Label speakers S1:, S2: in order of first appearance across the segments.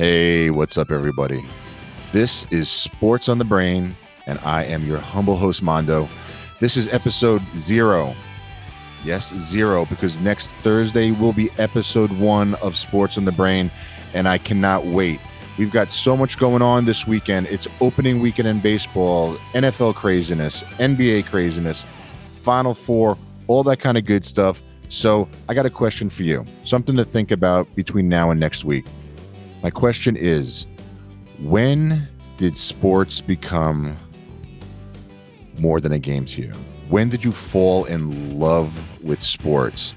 S1: Hey, what's up, everybody? This is Sports on the Brain, and I am your humble host, Mondo. This is episode zero. Yes, zero, because next Thursday will be episode one of Sports on the Brain, and I cannot wait. We've got so much going on this weekend. It's opening weekend in baseball, NFL craziness, NBA craziness, Final Four, all that kind of good stuff. So, I got a question for you, something to think about between now and next week. My question is when did sports become more than a game to you? When did you fall in love with sports?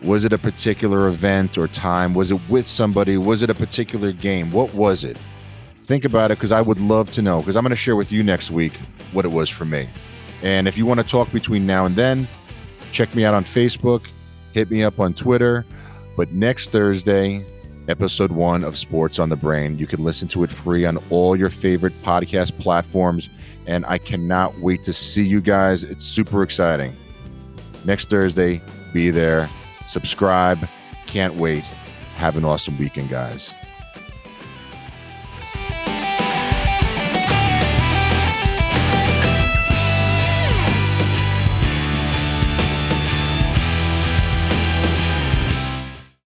S1: Was it a particular event or time? Was it with somebody? Was it a particular game? What was it? Think about it because I would love to know because I'm going to share with you next week what it was for me. And if you want to talk between now and then, check me out on Facebook, hit me up on Twitter. But next Thursday, episode one of Sports on the Brain. You can listen to it free on all your favorite podcast platforms. And I cannot wait to see you guys. It's super exciting. Next Thursday, be there, subscribe. Can't wait. Have an awesome weekend, guys.